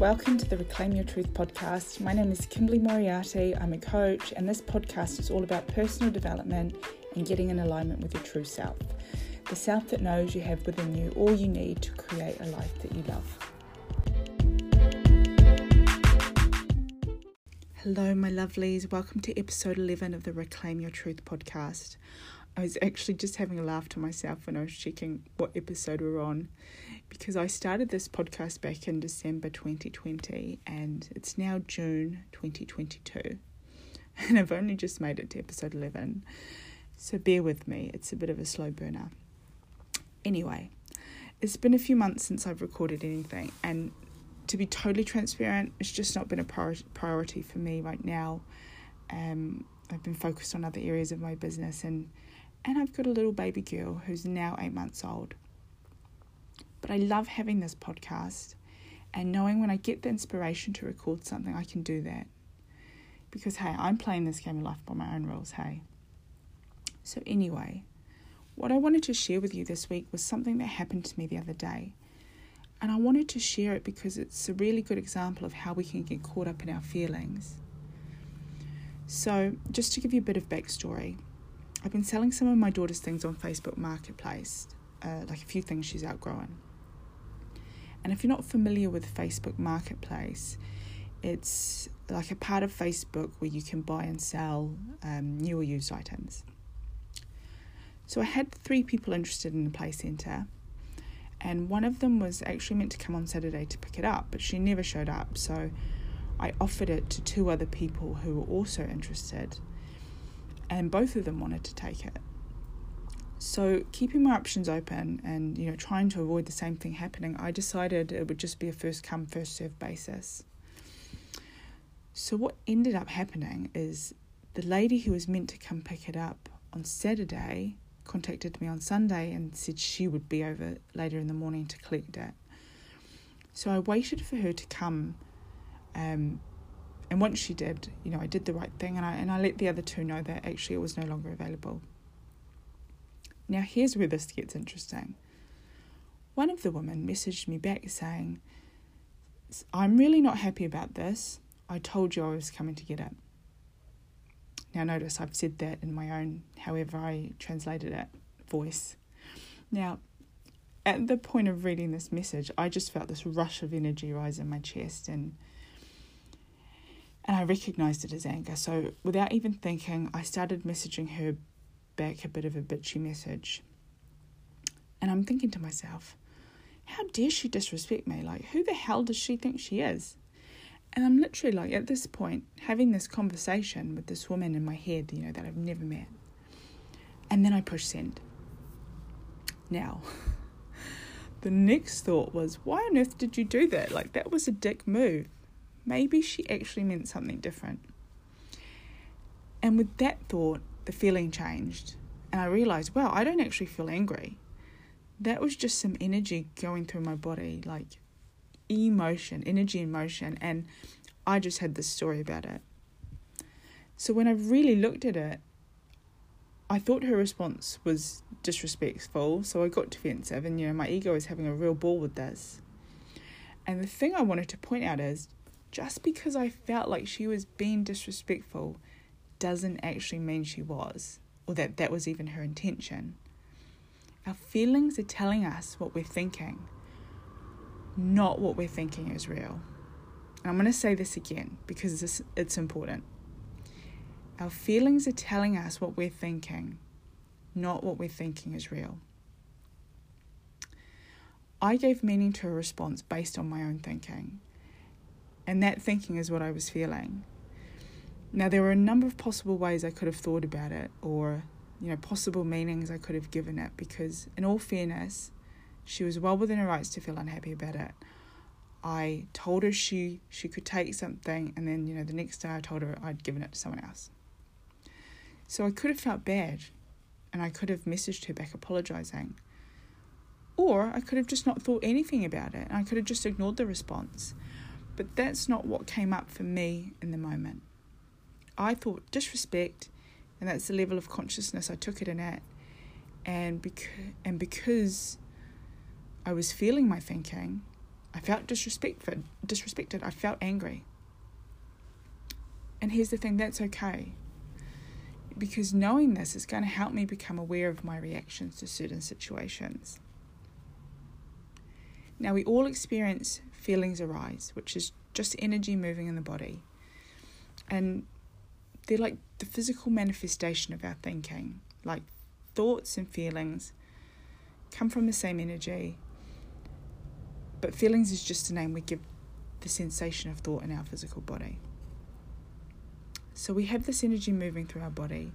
welcome to the Reclaim Your Truth podcast. My name is Kimberly Moriarty. I'm a coach, and this podcast is all about personal development and getting in alignment with your true self. The self that knows you have within you all you need to create a life that you love. Hello, my lovelies. Welcome to episode 11 of the Reclaim Your Truth podcast. I was actually just having a laugh to myself when I was checking what episode we're on because I started this podcast back in December 2020 and it's now June 2022 and I've only just made it to episode 11. So bear with me, it's a bit of a slow burner. Anyway, it's been a few months since I've recorded anything and to be totally transparent, it's just not been a priority for me right now. Um, I've been focused on other areas of my business and and I've got a little baby girl who's now 8 months old. But I love having this podcast and knowing when I get the inspiration to record something, I can do that. Because, hey, I'm playing this game of life by my own rules, hey. So, anyway, what I wanted to share with you this week was something that happened to me the other day. And I wanted to share it because it's a really good example of how we can get caught up in our feelings. So, just to give you a bit of backstory, I've been selling some of my daughter's things on Facebook Marketplace, uh, like a few things she's outgrowing. And if you're not familiar with Facebook Marketplace, it's like a part of Facebook where you can buy and sell um, new or used items. So I had three people interested in the play centre, and one of them was actually meant to come on Saturday to pick it up, but she never showed up. So I offered it to two other people who were also interested, and both of them wanted to take it. So, keeping my options open and you know trying to avoid the same thing happening, I decided it would just be a first come first serve basis. So what ended up happening is the lady who was meant to come pick it up on Saturday contacted me on Sunday and said she would be over later in the morning to collect it. So I waited for her to come um, and once she did, you know, I did the right thing and I and I let the other two know that actually it was no longer available. Now, here's where this gets interesting. One of the women messaged me back saying, I'm really not happy about this. I told you I was coming to get it. Now, notice I've said that in my own, however I translated it, voice. Now, at the point of reading this message, I just felt this rush of energy rise in my chest and and I recognized it as anger. So without even thinking, I started messaging her back a bit of a bitchy message. And I'm thinking to myself, how dare she disrespect me? Like, who the hell does she think she is? And I'm literally like, at this point, having this conversation with this woman in my head, you know, that I've never met. And then I push send. Now, the next thought was, why on earth did you do that? Like, that was a dick move. Maybe she actually meant something different. And with that thought, the feeling changed. And I realized, wow, I don't actually feel angry. That was just some energy going through my body, like emotion, energy in motion. And I just had this story about it. So when I really looked at it, I thought her response was disrespectful. So I got defensive, and you know, my ego is having a real ball with this. And the thing I wanted to point out is just because I felt like she was being disrespectful doesn't actually mean she was, or that that was even her intention. Our feelings are telling us what we're thinking, not what we're thinking is real. And I'm going to say this again because this, it's important. Our feelings are telling us what we're thinking, not what we're thinking is real. I gave meaning to a response based on my own thinking, and that thinking is what I was feeling. Now, there were a number of possible ways I could have thought about it, or, you know, possible meanings I could have given it, because, in all fairness, she was well within her rights to feel unhappy about it. I told her she, she could take something, and then, you know, the next day I told her I'd given it to someone else. So I could have felt bad, and I could have messaged her back apologising. Or I could have just not thought anything about it, and I could have just ignored the response. But that's not what came up for me in the moment. I thought disrespect, and that's the level of consciousness I took it in at. And because and because I was feeling my thinking, I felt. Disrespected. I felt angry. And here's the thing that's okay. Because knowing this is going to help me become aware of my reactions to certain situations. Now, we all experience feelings arise, which is just energy moving in the body. And they're like the physical manifestation of our thinking. Like thoughts and feelings come from the same energy, but feelings is just a name we give the sensation of thought in our physical body. So we have this energy moving through our body,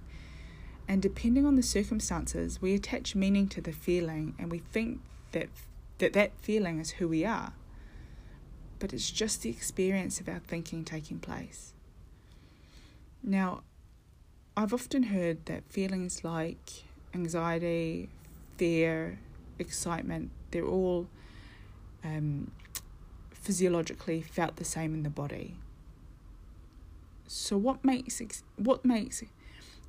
and depending on the circumstances, we attach meaning to the feeling and we think that that, that feeling is who we are. But it's just the experience of our thinking taking place. Now, I've often heard that feelings like anxiety, fear, excitement, they're all um, physiologically felt the same in the body. So what makes what makes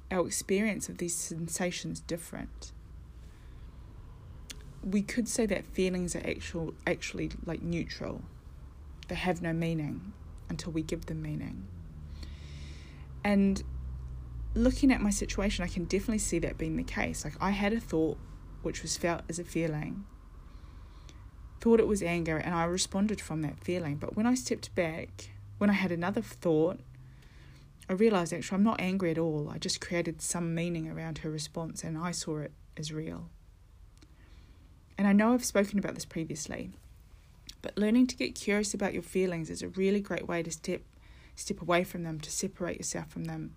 our experience of these sensations different? We could say that feelings are actual actually like neutral. They have no meaning until we give them meaning. And looking at my situation, I can definitely see that being the case. Like I had a thought which was felt as a feeling, thought it was anger, and I responded from that feeling. But when I stepped back, when I had another thought I realised actually I'm not angry at all. I just created some meaning around her response and I saw it as real. And I know I've spoken about this previously, but learning to get curious about your feelings is a really great way to step step away from them, to separate yourself from them,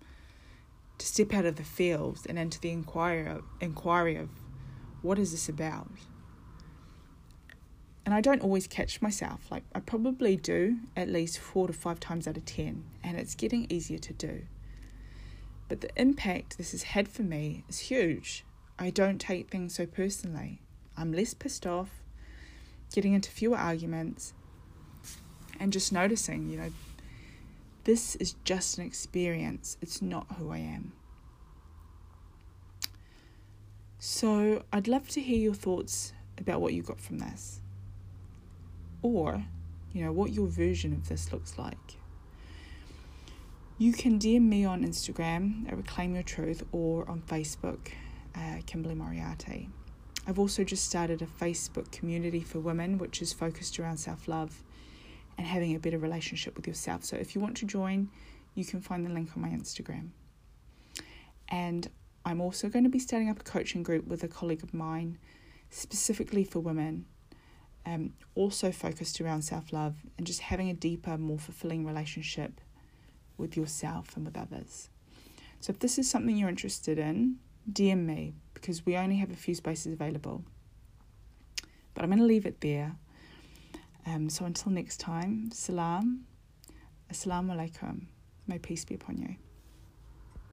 to step out of the field and into the inquiry of, inquiry of what is this about? and I don't always catch myself. Like I probably do at least four to five times out of ten, and it's getting easier to do. But the impact this has had for me is huge. I don't take things so personally. I'm less pissed off, getting into fewer arguments, and just noticing, you know, this is just an experience, it's not who I am. So, I'd love to hear your thoughts about what you got from this or, you know, what your version of this looks like. You can DM me on Instagram at Reclaim Your Truth or on Facebook, uh, Kimberly Moriarty. I've also just started a Facebook community for women, which is focused around self love and having a better relationship with yourself. So if you want to join, you can find the link on my Instagram. And I'm also going to be starting up a coaching group with a colleague of mine, specifically for women um, also focused around self love and just having a deeper, more fulfilling relationship with yourself and with others. So, if this is something you're interested in, DM me because we only have a few spaces available. But I'm going to leave it there. Um, so, until next time, salam, assalamu alaikum. May peace be upon you.